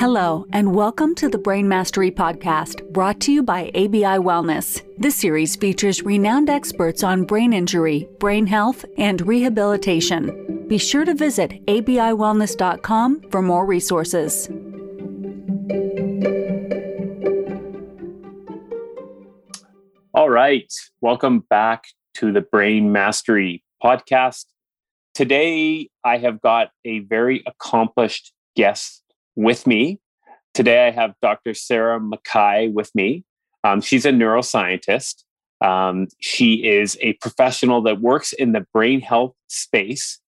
Hello, and welcome to the Brain Mastery Podcast, brought to you by ABI Wellness. This series features renowned experts on brain injury, brain health, and rehabilitation. Be sure to visit abiwellness.com for more resources. All right, welcome back to the Brain Mastery Podcast. Today, I have got a very accomplished guest with me. Today, I have Dr. Sarah McKay with me. Um, she's a neuroscientist. Um, she is a professional that works in the brain health space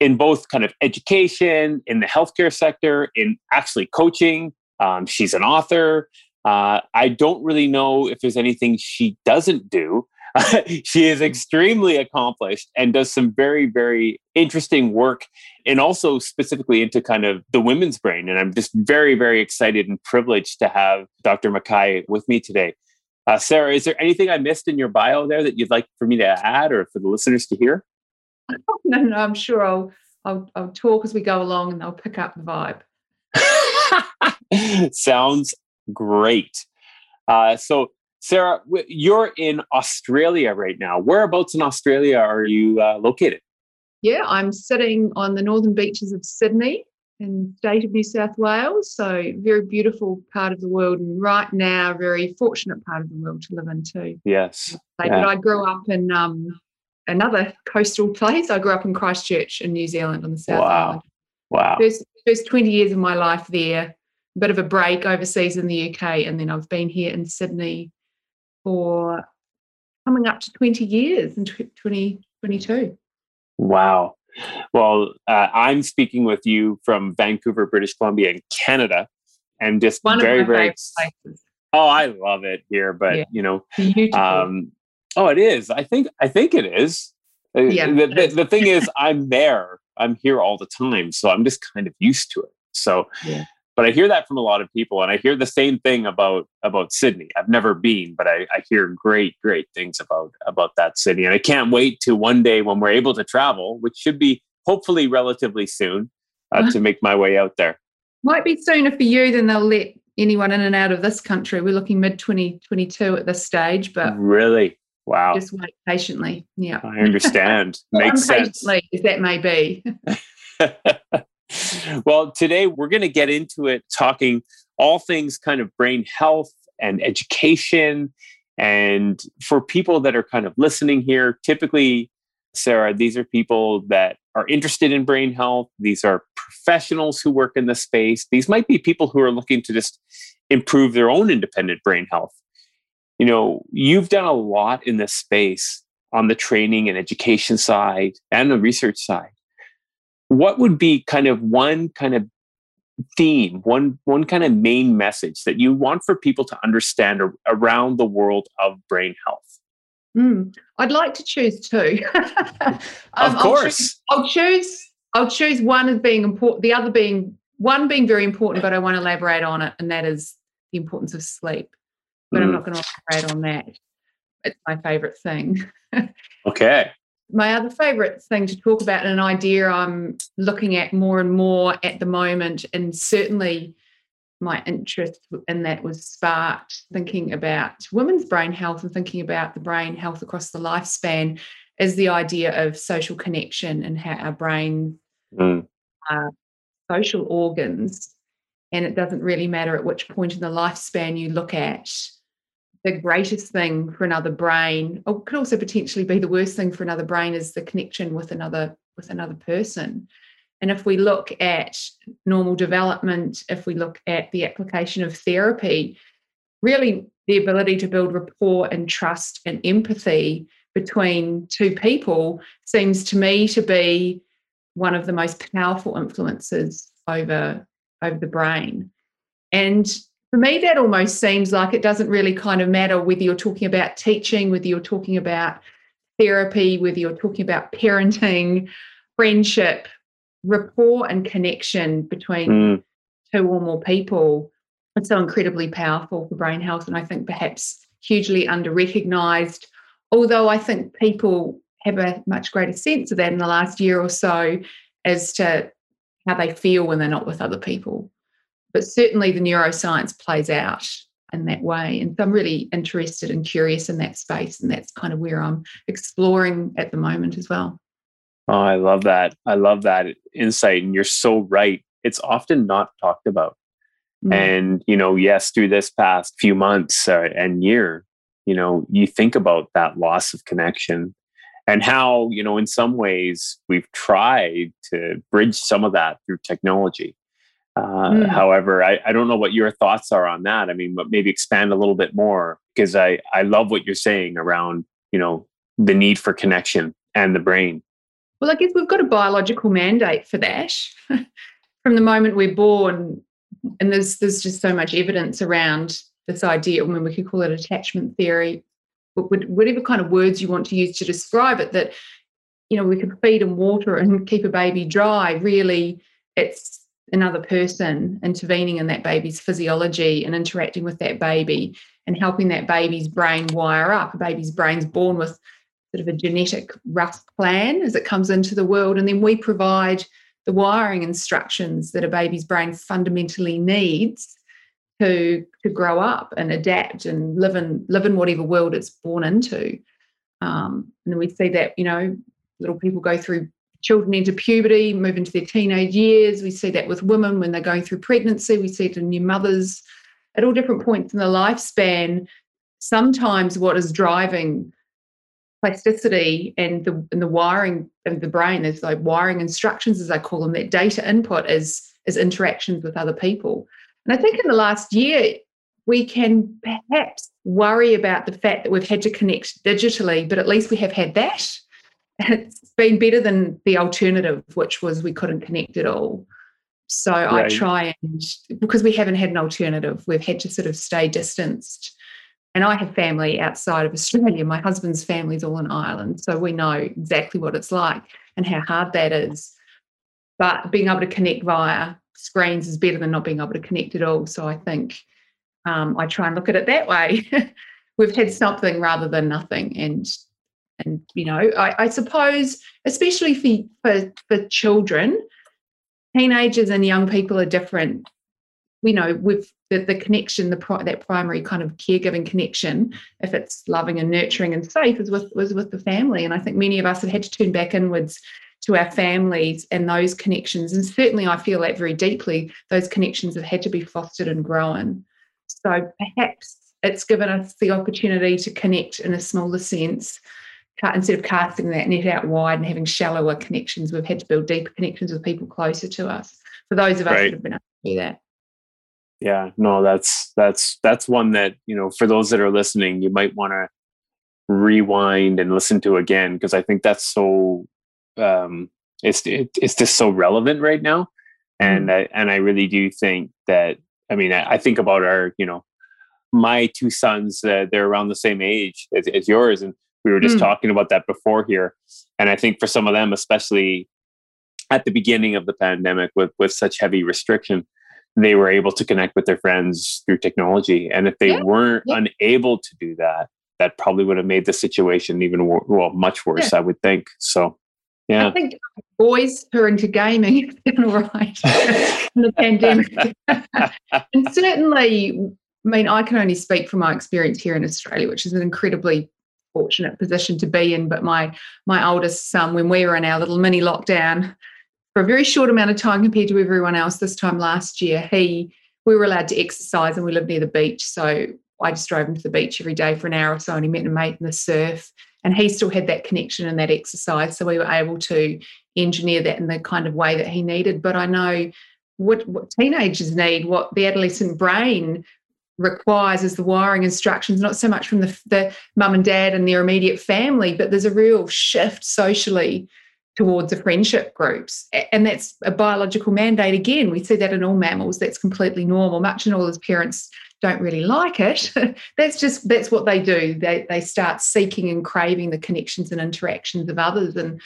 in both kind of education, in the healthcare sector, in actually coaching. Um, she's an author. Uh, I don't really know if there's anything she doesn't do. she is extremely accomplished and does some very, very interesting work and also specifically into kind of the women's brain. And I'm just very, very excited and privileged to have Dr. McKay with me today. Uh, Sarah, is there anything I missed in your bio there that you'd like for me to add or for the listeners to hear? No, no, I'm sure I'll, I'll, I'll talk as we go along and I'll pick up the vibe. Sounds great. Uh, so, Sarah, you're in Australia right now. Whereabouts in Australia are you uh, located? Yeah, I'm sitting on the northern beaches of Sydney in the state of New South Wales. So, very beautiful part of the world, and right now, very fortunate part of the world to live in too. Yes. But yeah. I grew up in um, another coastal place. I grew up in Christchurch in New Zealand on the South wow. Island. Wow. First, first 20 years of my life there, a bit of a break overseas in the UK, and then I've been here in Sydney for coming up to 20 years in 2022. Wow. Well, uh, I'm speaking with you from Vancouver, British Columbia, in Canada, and just One very, very. Oh, I love it here, but Yeah. you know, um, oh, it is. I think. I think it is. Uh, Yeah, the, the, the thing is, I'm there. I'm here all the time, so I'm just kind of used to it. So, Yeah. But I hear that from a lot of people, and I hear the same thing about about Sydney. I've never been, but I, I hear great, great things about about that city, and I can't wait to one day when we're able to travel, which should be hopefully relatively soon, uh, to make my way out there. Might be sooner for you than they'll let anyone in and out of this country. We're looking mid 2022 at this stage, but Really, wow. just wait patiently. Yeah. I understand. Makes sense. As that may be. well, today we're going to get into it talking all things kind of brain health and education. And for people that are kind of listening here, typically, Sarah, these are people that are interested in brain health. These are professionals who work in the space. These might be people who are looking to just improve their own independent brain health. You know, you've done a lot in this space on the training and education side and the research side what would be kind of one kind of theme one one kind of main message that you want for people to understand ar- around the world of brain health Mm, I'd like to choose two. Um, of I'll course choose- I'll choose. I'll choose one as being important. The other being one being very important, but I won't elaborate on it, and that is the importance of sleep. But I'm Mm. not going to elaborate on that. It's my favourite thing. okay my other favorite thing to talk about and an idea I'm looking at more and more at the moment, and certainly my interest in that was sparked thinking about women's brain health and thinking about the brain health across the lifespan is the idea of social connection and how our brains Mm. are social organs. And it doesn't really matter at which point in the lifespan you look at the greatest thing for another brain or could also potentially be the worst thing for another brain is the connection with another with another person. And if we look at normal development if we look at the application of therapy really the ability to build rapport and trust and empathy between two people seems to me to be one of the most powerful influences over over the brain. And for me, that almost seems like it doesn't really kind of matter whether you're talking about teaching, whether you're talking about therapy, whether you're talking about parenting, friendship, rapport and connection between Mm. two or more people. It's so incredibly powerful for brain health. And I think perhaps hugely under recognized, although I think people have a much greater sense of that in the last year or so as to how they feel when they're not with other people. But certainly the neuroscience plays out in that way. And so I'm really interested and curious in that space. And that's kind of where I'm exploring at the moment as well. Oh, I love that. I love that insight. And you're so right. It's often not talked about. Mm. And, you know, yes, through this past few months uh, and year, you know, you think about that loss of connection and how, you know, in some ways we've tried to bridge some of that through technology. Uh, mm. However, I, I don't know what your thoughts are on that. I mean, but maybe expand a little bit more because I, I love what you're saying around, you know, the need for connection and the brain. Well, I guess we've got a biological mandate for that. From the moment we're born, and there's there's just so much evidence around this idea. I mean, we could call it attachment theory, whatever kind of words you want to use to describe it. That you know we could feed and water and keep a baby dry. Really, it's another person intervening in that baby's physiology and interacting with that baby and helping that baby's brain wire up. A baby's brain's born with sort of a genetic rough plan as it comes into the world, and then we provide the wiring instructions that a baby's brain fundamentally needs to to grow up and adapt and live in live in whatever world it's born into. Um, and we see that you know little people go through children enter puberty, move into their teenage years. We see that with women when they're going through pregnancy. We see it in new mothers at all different points in the lifespan. Sometimes what is driving plasticity and the and the wiring of the brain is like wiring instructions, as I call them, that data input is is interactions with other people. And I think in the last year, we can perhaps worry about the fact that we've had to connect digitally, but at least we have had that. It's been better than the alternative, which was we couldn't connect at all. So right. I try and because we haven't had an alternative, we've had to sort of stay distanced. And I have family outside of Australia. My husband's family's all in Ireland. So we know exactly what it's like and how hard that is. But being able to connect via screens is better than not being able to connect at all. So I think um, I try and look at it that way. We've had something rather than nothing. And and you know I, I suppose especially for, for for children teenagers and young people are different you know with the, the connection the that primary kind of caregiving connection if it's loving and nurturing and safe is with was with the family. And i think many of us have had to turn back inwards to our families and those connections. And certainly i feel that very deeply those connections have had to be fostered and grown. So perhaps it's given us the opportunity to connect in a smaller sense instead of casting that net out wide and having shallower connections, we've had to build deeper connections with people closer to us. For those of us right. that have been able to do that. Yeah, no, that's that's that's one that you know for those that are listening, you might want to rewind and listen to again because I think that's so um, it's it, it's just so relevant right now, and mm. I, and I really do think that I mean I, I think about our you know my two sons uh, they're around the same age as, as yours and we were just mm. talking about that before here. And I think for some of them, especially at the beginning of the pandemic with, with such heavy restriction, they were able to connect with their friends through technology. And if they yeah. weren't yeah. unable to do that, that probably would have made the situation even well much worse, yeah. I would think. So, yeah. I think boys who are into gaming have been all right in the pandemic. and certainly, I mean, I can only speak from my experience here in Australia, which is an incredibly fortunate position to be in. But my my oldest son, when we were in our little mini lockdown for a very short amount of time compared to everyone else this time last year, he we were allowed to exercise and we lived near the beach. So I just drove him to the beach every day for an hour or so and he met a mate in the surf. And he still had that connection and that exercise. So we were able to engineer that in the kind of way that he needed. But I know what, what teenagers need, what the adolescent brain requires is the wiring instructions, not so much from the, the mum and dad and their immediate family, but there's a real shift socially towards the friendship groups. And that's a biological mandate. Again, we see that in all mammals. That's completely normal. Much and all as parents don't really like it. that's just that's what they do. They they start seeking and craving the connections and interactions of others. And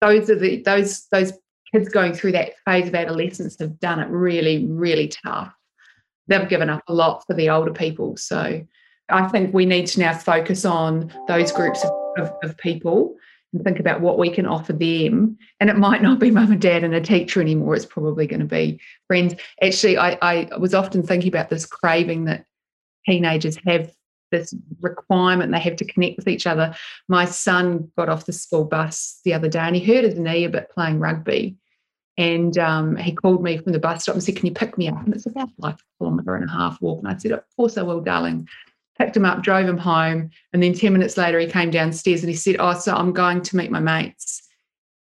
those are the those those kids going through that phase of adolescence have done it really, really tough they've given up a lot for the older people. So I think we need to now focus on those groups of, of, of people and think about what we can offer them. And it might not be mum and dad and a teacher anymore. It's probably going to be friends. Actually, I, I was often thinking about this craving that teenagers have this requirement they have to connect with each other. My son got off the school bus the other day and he hurt his knee a bit playing rugby. And um, he called me from the bus stop and said, Can you pick me up? And it's about like a kilometre and a half walk. And I said, Of course I will, darling. Picked him up, drove him home. And then 10 minutes later, he came downstairs and he said, Oh, so I'm going to meet my mates.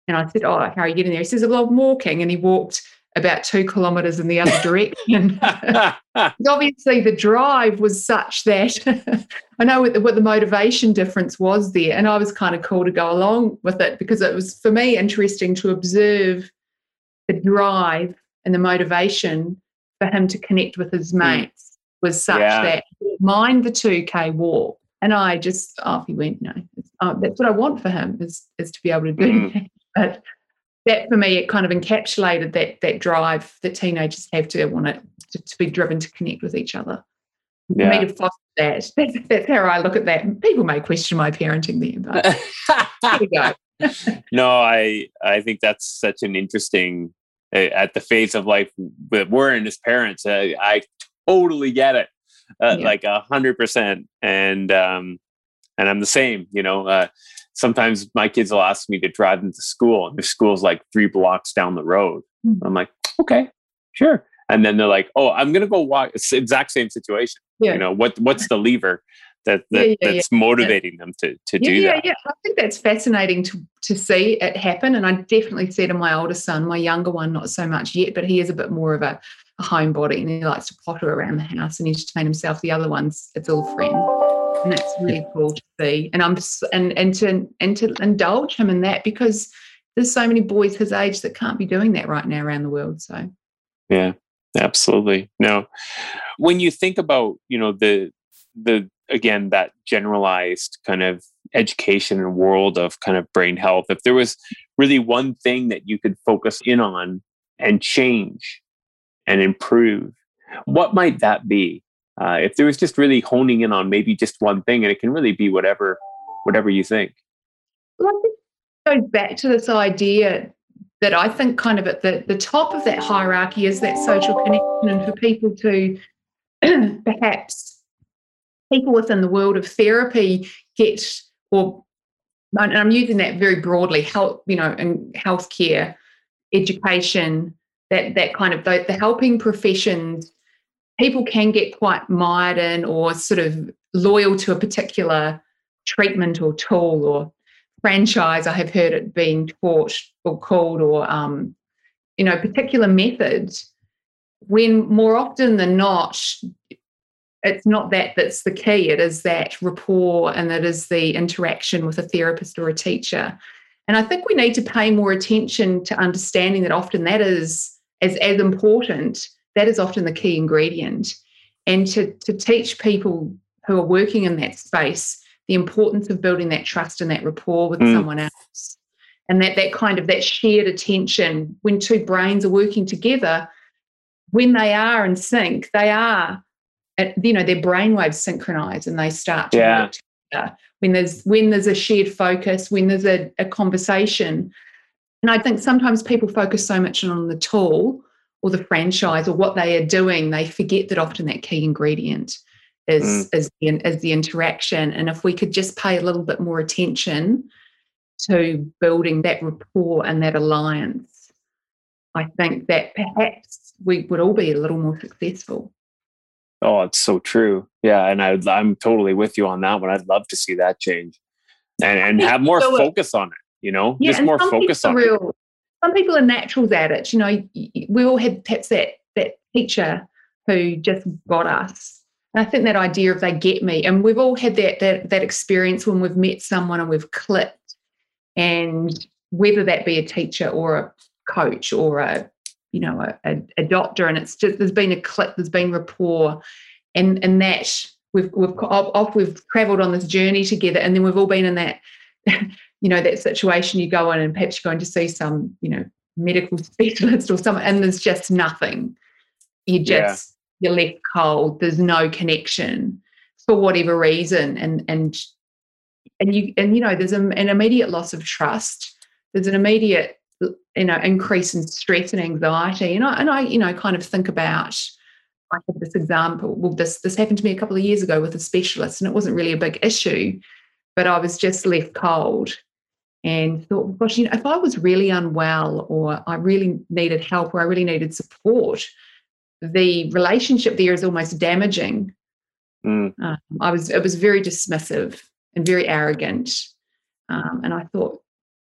And I said, Oh, how are you getting there? He says, Well, I'm walking. And he walked about two kilometres in the other direction. obviously, the drive was such that I know what the, what the, motivation difference was there. And I was kind of cool to go along with it because it was, for me, interesting to observe the drive and the motivation for him to connect with his hmm. mates was such yeah. that mind the 2K walk. And I just, off he went, no, oh, that's what I want for him is, is to be able to do mm. that. But that for me, it kind of encapsulated that that drive that teenagers have to want it to, to be driven to connect with each other. Yeah. For me to foster that, that's, that's how I look at that. People may question my parenting there, but there we go. no, I I think that's such an interesting at the phase of life that we're in as parents. Uh, I totally get it, uh, yeah. like a hundred percent, and um, and I'm the same. You know, uh, sometimes my kids will ask me to drive them to school, and the school's like three blocks down the road. Mm-hmm. I'm like, okay, sure. And then they're like, oh, I'm gonna go walk. It's the exact same situation. Yeah. You know, what what's the lever that, that yeah, yeah, that's motivating them to to do yeah, that? Yeah, I think that's fascinating to to see it happen. And I definitely see it in my older son, my younger one, not so much yet, but he is a bit more of a, a homebody and he likes to potter around the house and entertain himself. The other ones, it's all friends and that's really cool to see. And I'm and and to and to indulge him in that because there's so many boys his age that can't be doing that right now around the world. So yeah, absolutely. Now, when you think about you know the the again that generalized kind of education and world of kind of brain health, if there was really one thing that you could focus in on and change and improve, what might that be? uh, if there was just really honing in on maybe just one thing and it can really be whatever whatever you think well, I think back to this idea that I think kind of at the, the top of that hierarchy is that social connection and for people to perhaps people within the world of therapy get or and I'm using that very broadly, health, you know, in healthcare, education, that that kind of the, the helping professions people can get quite mired in or sort of loyal to a particular treatment or tool or franchise. I have heard it being taught or called or um, you know particular methods. When more often than not, it's not that that's the key. It is that rapport and it is the interaction with a therapist or a teacher. And I think we need to pay more attention to understanding that often that is as, as important that is often the key ingredient. And to, to teach people who are working in that space the importance of building that trust and that rapport with mm. someone else. And that that kind of that shared attention when two brains are working together, when they are in sync, they are you know, their brainwaves synchronize and they start to yeah. work together. When there's when there's a shared focus, when there's a, a conversation. And I think sometimes people focus so much on the tool or the franchise or what they are doing, they forget that often that key ingredient is mm. is, the, is the interaction. And if we could just pay a little bit more attention to building that rapport and that alliance, I think that perhaps we would all be a little more successful. Oh, it's so true. Yeah, and I, I'm totally with you on that one. I'd love to see that change, and and have more so focus on it. You know, yeah, just more focus on real, it some people are naturals at it. You know, we all had perhaps that that teacher who just got us. And I think that idea of they get me, and we've all had that that that experience when we've met someone and we've clicked, and whether that be a teacher or a coach or a you know a, a, a doctor, and it's just there's been a click, there's been rapport, and and that we've we've off we've travelled on this journey together, and then we've all been in that you know that situation. You go in and perhaps you're going to see some you know medical specialist or something and there's just nothing. You just yeah. you're left cold. There's no connection for whatever reason and and and you and you know there's an immediate loss of trust. There's an immediate you know increase in stress and anxiety. And I and I you know kind of think about I have this example well this this happened to me a couple of years ago with a specialist and it wasn't really a big issue but I was just left cold and thought gosh you know if I was really unwell or I really needed help or I really needed support the relationship there is almost damaging. Mm. um, I was it was very dismissive and very arrogant. Um, and I thought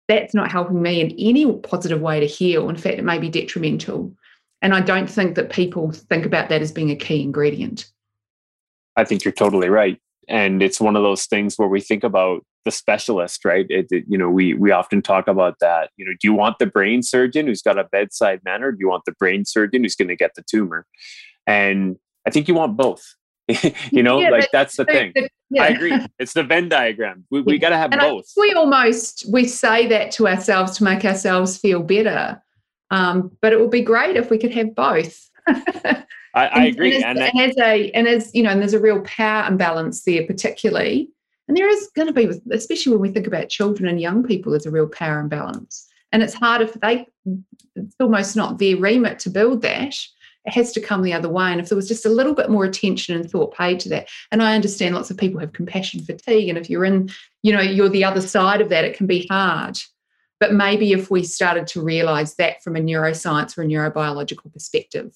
that's not helping me in any positive way to heal. In fact, it may be detrimental. And I don't think that people think about that as being a key ingredient. I think you're totally right. And it's one of those things where we think about the specialist, right? It, it, you know, we we often talk about that. You know, do you want the brain surgeon who's got a bedside manner? Do you want the brain surgeon who's going to get the tumor? And I think you want both. you know, yeah, like that's the thing. Yeah. I agree. It's the Venn diagram. We, we got to have and both. we almost we say that to ourselves to make ourselves feel better, um, but it would be great if we could have both. I, I, agree. And, and, as, and as a and as you know, and there's a real power imbalance there, particularly. And there is going to be, especially when we think about children and young people, there's a real power imbalance. And it's hard if they, it's almost not their remit to build that it has to come the other way. And if there was just a little bit more attention and thought paid to that, and I understand lots of people have compassion fatigue, and if you're in, you know, you're the other side of that, it can be hard. But maybe if we started to realize that from a neuroscience or a neurobiological perspective,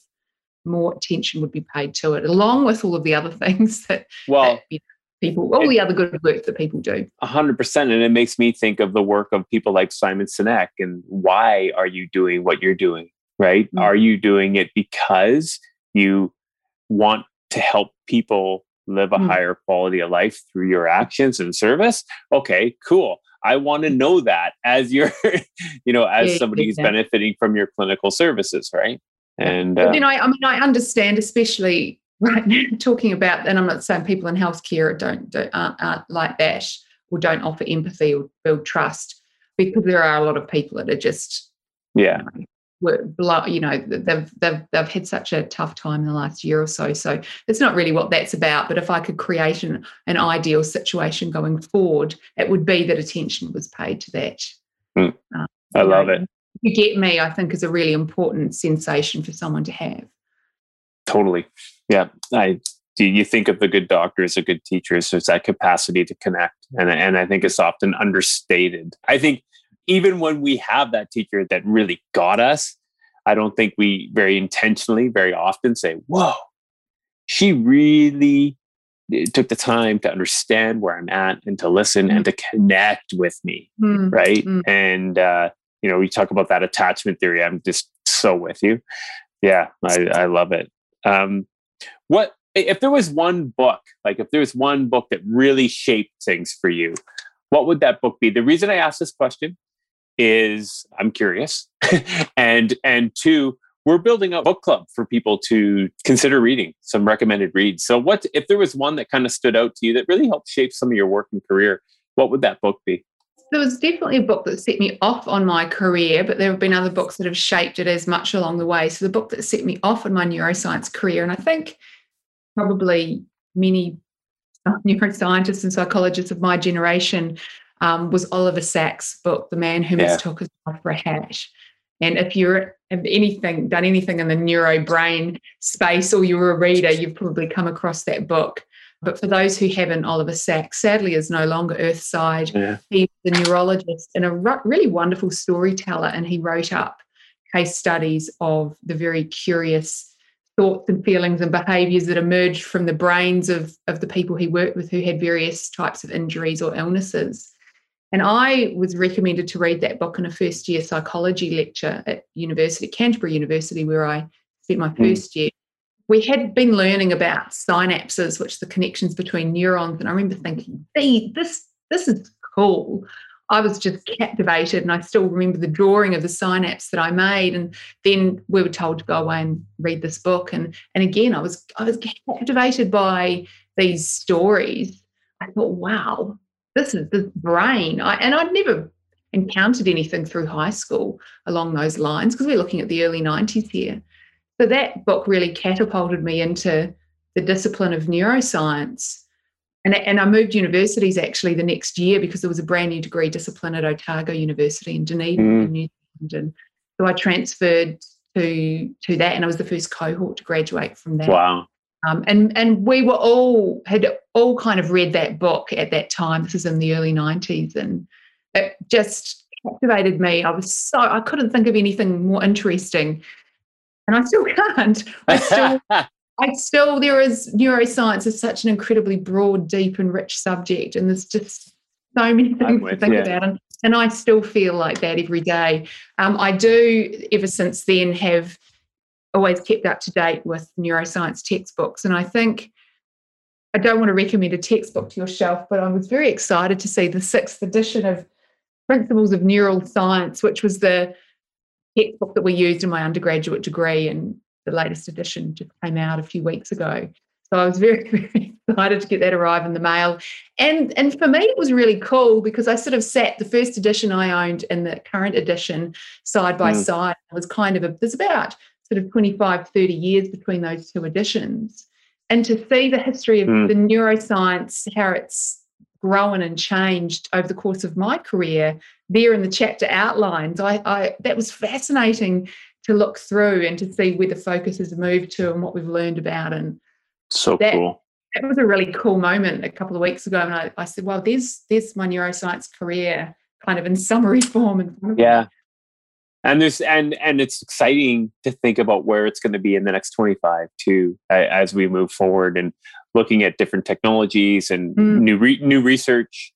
more attention would be paid to it, along with all of the other things that, well, that people, all the other good work that people do. A hundred percent. And it makes me think of the work of people like Simon Sinek and why are you doing what you're doing? Right? Mm-hmm. Are you doing it because you want to help people live a mm-hmm. higher quality of life through your actions and service? Okay, cool. I want to know that as you're, you know, as somebody who's benefiting from your clinical services, right? And uh, you know, I, I mean, I understand, especially right now, talking about, and I'm not saying people in healthcare don't, don't aren't, aren't like that or don't offer empathy or build trust, because there are a lot of people that are just yeah you know, were you know they've they've they've had such a tough time in the last year or so so it's not really what that's about but if i could create an, an ideal situation going forward it would be that attention was paid to that. Mm. um, i love know, it. you get me i think is a really important sensation for someone to have. Totally. Yeah. I do you think of the good doctors or good teachers so it's that capacity to connect and, and i think it's often understated. I think even when we have that teacher that really got us, I don't think we very intentionally, very often say, Whoa, she really eh, took the time to understand where I'm at and to listen mm. and to connect with me. Mm. Right. Mm. And, uh, you know, we talk about that attachment theory. I'm just so with you. Yeah, I, I love it. Um, what if there was one book, like if there was one book that really shaped things for you, what would that book be? The reason I ask this question is I'm curious. and and two, we're building a book club for people to consider reading some recommended reads. So what if there was one that kind of stood out to you that really helped shape some of your work and career, what would that book be? There was definitely a book that set me off on my career, but there have been other books that have shaped it as much along the way. So the book that set me off on my neuroscience career, and I think probably many neuroscientists and psychologists of my generation um, was Oliver Sacks' book, The Man Who yeah. Mistook His Wife for a Hat. And if you're have anything done anything in the neuro brain space or you're a reader, you've probably come across that book. But for those who haven't, Oliver Sacks sadly is no longer earthside. Yeah. He's a neurologist and a really wonderful storyteller, and he wrote up case studies of the very curious thoughts and feelings and behaviors that emerged from the brains of, of the people he worked with who had various types of injuries or illnesses. And I was recommended to read that book in a first year psychology lecture at University, Canterbury University, where I spent my hmm. first year. We had been learning about synapses, which the connections between neurons. And I remember thinking, this, this is cool. I was just captivated. And I still remember the drawing of the synapse that I made. And then we were told to go away and read this book. And, and again, I was I was captivated by these stories. I thought, wow, this is the brain. I, and I'd never encountered anything through high school along those lines because we're looking at the early 90s here. So that book really catapulted me into the discipline of neuroscience. and, and I moved universities actually the next year because there was a brand new degree discipline at Otago University in Dunedin, mm. in New Zealand. And so I transferred to to that, and I was the first cohort to graduate from that. Wow. Um, and and we were all had all kind of read that book at that time. This is in the early '90s, and it just captivated me. I was so I couldn't think of anything more interesting, and I still can't. I still I still, there is neuroscience is such an incredibly broad, deep, and rich subject, and there's just so many things with, to think yeah. about. And, and I still feel like that every day. Um, I do, ever since then, have always kept up to date with neuroscience textbooks. And I think I don't want to recommend a textbook to your shelf, but I was very excited to see the sixth edition of Principles of Neural Science, which was the textbook that we used in my undergraduate degree. And the latest edition just came out a few weeks ago. So I was very, very excited to get that arrive in the mail. And and for me, it was really cool because I sort of sat the first edition I owned and the current edition side by mm. side. It was kind of a, there's about sort of 25, 30 years between those two editions. And to see the history of mm. the neuroscience, how it's grown and changed over the course of my career, there in the chapter outlines, I, I that was fascinating to look through and to see where the focus has moved to and what we've learned about. And so that, cool. That was a really cool moment a couple of weeks ago. And I, I said, well, there's there's my neuroscience career kind of in summary form. Yeah. And there's and and it's exciting to think about where it's going to be in the next 25 too as we move forward and looking at different technologies and mm. new re, new research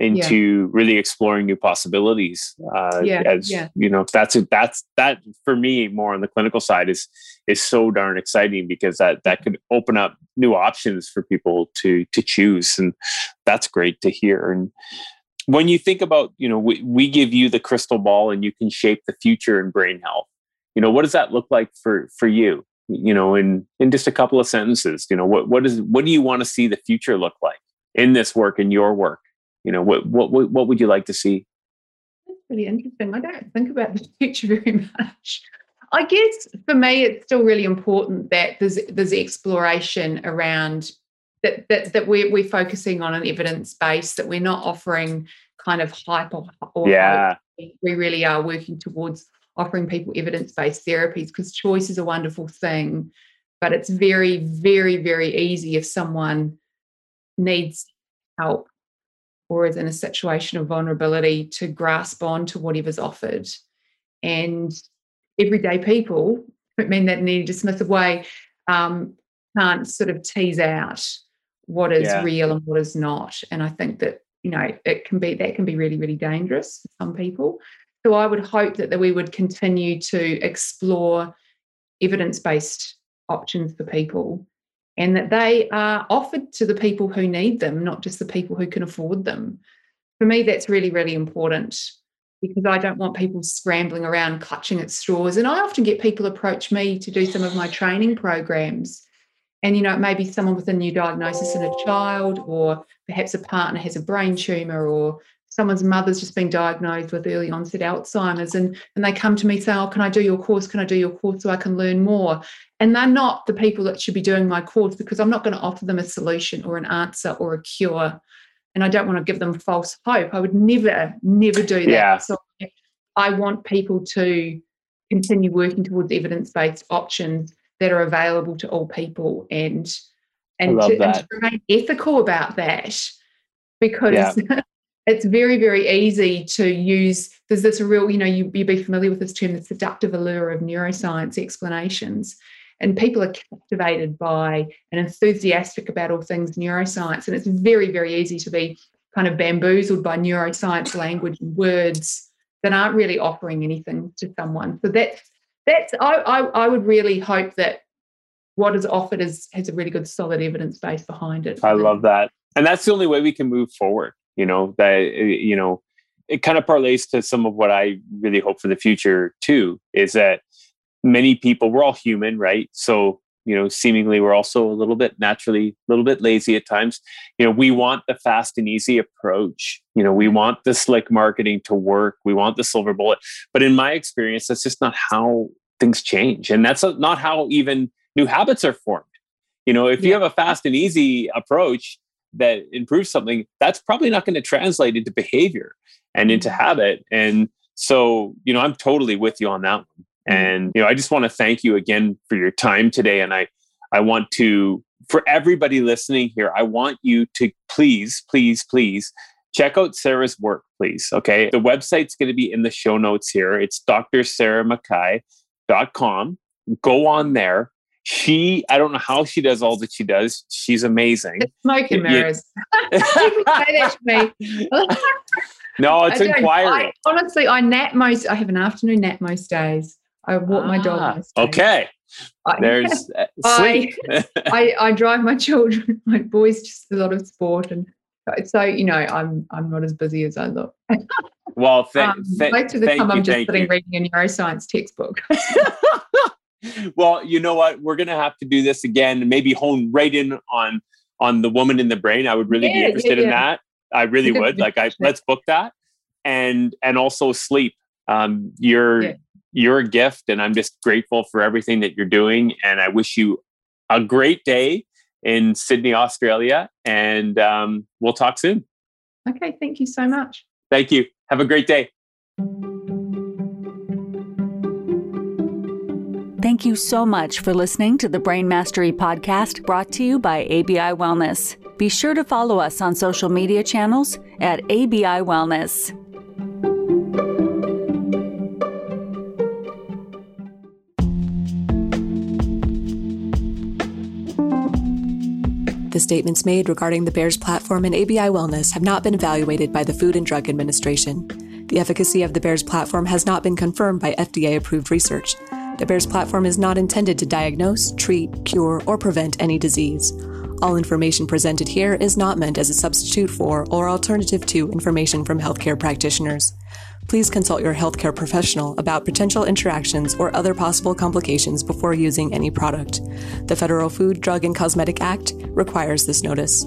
into yeah. really exploring new possibilities. Uh, yeah, as yeah. you know, that's a, that's that for me more on the clinical side is is so darn exciting because that that could open up new options for people to to choose, and that's great to hear. And when you think about, you know, we, we give you the crystal ball and you can shape the future in brain health. You know, what does that look like for for you? You know, in in just a couple of sentences, you know, what what is what do you want to see the future look like in this work in your work? you know what what what would you like to see that's really interesting i don't think about the future very much i guess for me it's still really important that there's there's exploration around that that, that we're, we're focusing on an evidence base that we're not offering kind of hype or, or yeah hope. we really are working towards offering people evidence-based therapies because choice is a wonderful thing but it's very very very easy if someone needs help or is in a situation of vulnerability to grasp on to whatever's offered. And everyday people, I mean that in any dismissive way, um, can't sort of tease out what is yeah. real and what is not. And I think that, you know, it can be that can be really, really dangerous for some people. So I would hope that, that we would continue to explore evidence-based options for people and that they are offered to the people who need them, not just the people who can afford them. For me, that's really, really important because I don't want people scrambling around clutching at straws. And I often get people approach me to do some of my training programs. And, you know, it may be someone with a new diagnosis in a child, or perhaps a partner has a brain tumor, or someone's mother's just been diagnosed with early onset Alzheimer's and, and they come to me say, Oh, can I do your course? Can I do your course so I can learn more? And they're not the people that should be doing my course because I'm not going to offer them a solution or an answer or a cure. And I don't want to give them false hope. I would never, never do that. Yeah. So I want people to continue working towards evidence-based options that are available to all people and and, to, and to, remain ethical about that because yeah. it's very, very easy to use. There's this real, you know, you, you'd be familiar with this term, the seductive allure of neuroscience explanations. And people are captivated by and enthusiastic about all things neuroscience. And it's very, very easy to be kind of bamboozled by neuroscience language and words that aren't really offering anything to someone. So that's that's I, I, I would really hope that what is offered is has a really good solid evidence base behind it. I love that. And that's the only way we can move forward you know that eh, you know it kind of parlays to some of what i really hope for the future too is that many people we're all human right so you know seemingly we're also a little bit naturally a little bit lazy at times you know we want the fast and easy approach you know we want the slick marketing to work we want the silver bullet but in my experience that's just not how things change and that's not how even new habits are formed you know if yeah. you have a fast and easy approach that improves something, that's probably not going to translate into behavior and into mm-hmm. habit. And so, you know, I'm totally with you on that one. Mm-hmm. And, you know, I just want to thank you again for your time today. And I, I want to, for everybody listening here, I want you to please, please, please check out Sarah's work, please. Okay. The website's going to be in the show notes here. It's drsarahmckay.com. Go on there. She, I don't know how she does all that she does. She's amazing. It's smoke and mirrors. no, it's inquiry. honestly, I nap most. I have an afternoon nap most days. I walk ah, my dog. Ah, okay. There's uh, I, I, I drive my children. My boys just a lot of sport and so you know i'm i'm not as busy as i look well th- um, th- most of the time i'm just sitting you. reading a neuroscience textbook well you know what we're gonna have to do this again and maybe hone right in on on the woman in the brain i would really yeah, be interested yeah, yeah. in that i really would like i let's book that and and also sleep um you're you're a gift and i'm just grateful for everything that you're doing and i wish you a great day in Sydney, Australia. And um, we'll talk soon. Okay. Thank you so much. Thank you. Have a great day. Thank you so much for listening to the Brain Mastery podcast brought to you by ABI Wellness. Be sure to follow us on social media channels at ABI Wellness. Statements made regarding the Bears platform and ABI Wellness have not been evaluated by the Food and Drug Administration. The efficacy of the Bears platform has not been confirmed by FDA approved research. The Bears platform is not intended to diagnose, treat, cure, or prevent any disease. All information presented here is not meant as a substitute for or alternative to information from healthcare practitioners please consult your healthcare professional about potential interactions or other possible complications before using any product. The Federal Food, Drug, and Cosmetic Act requires this notice.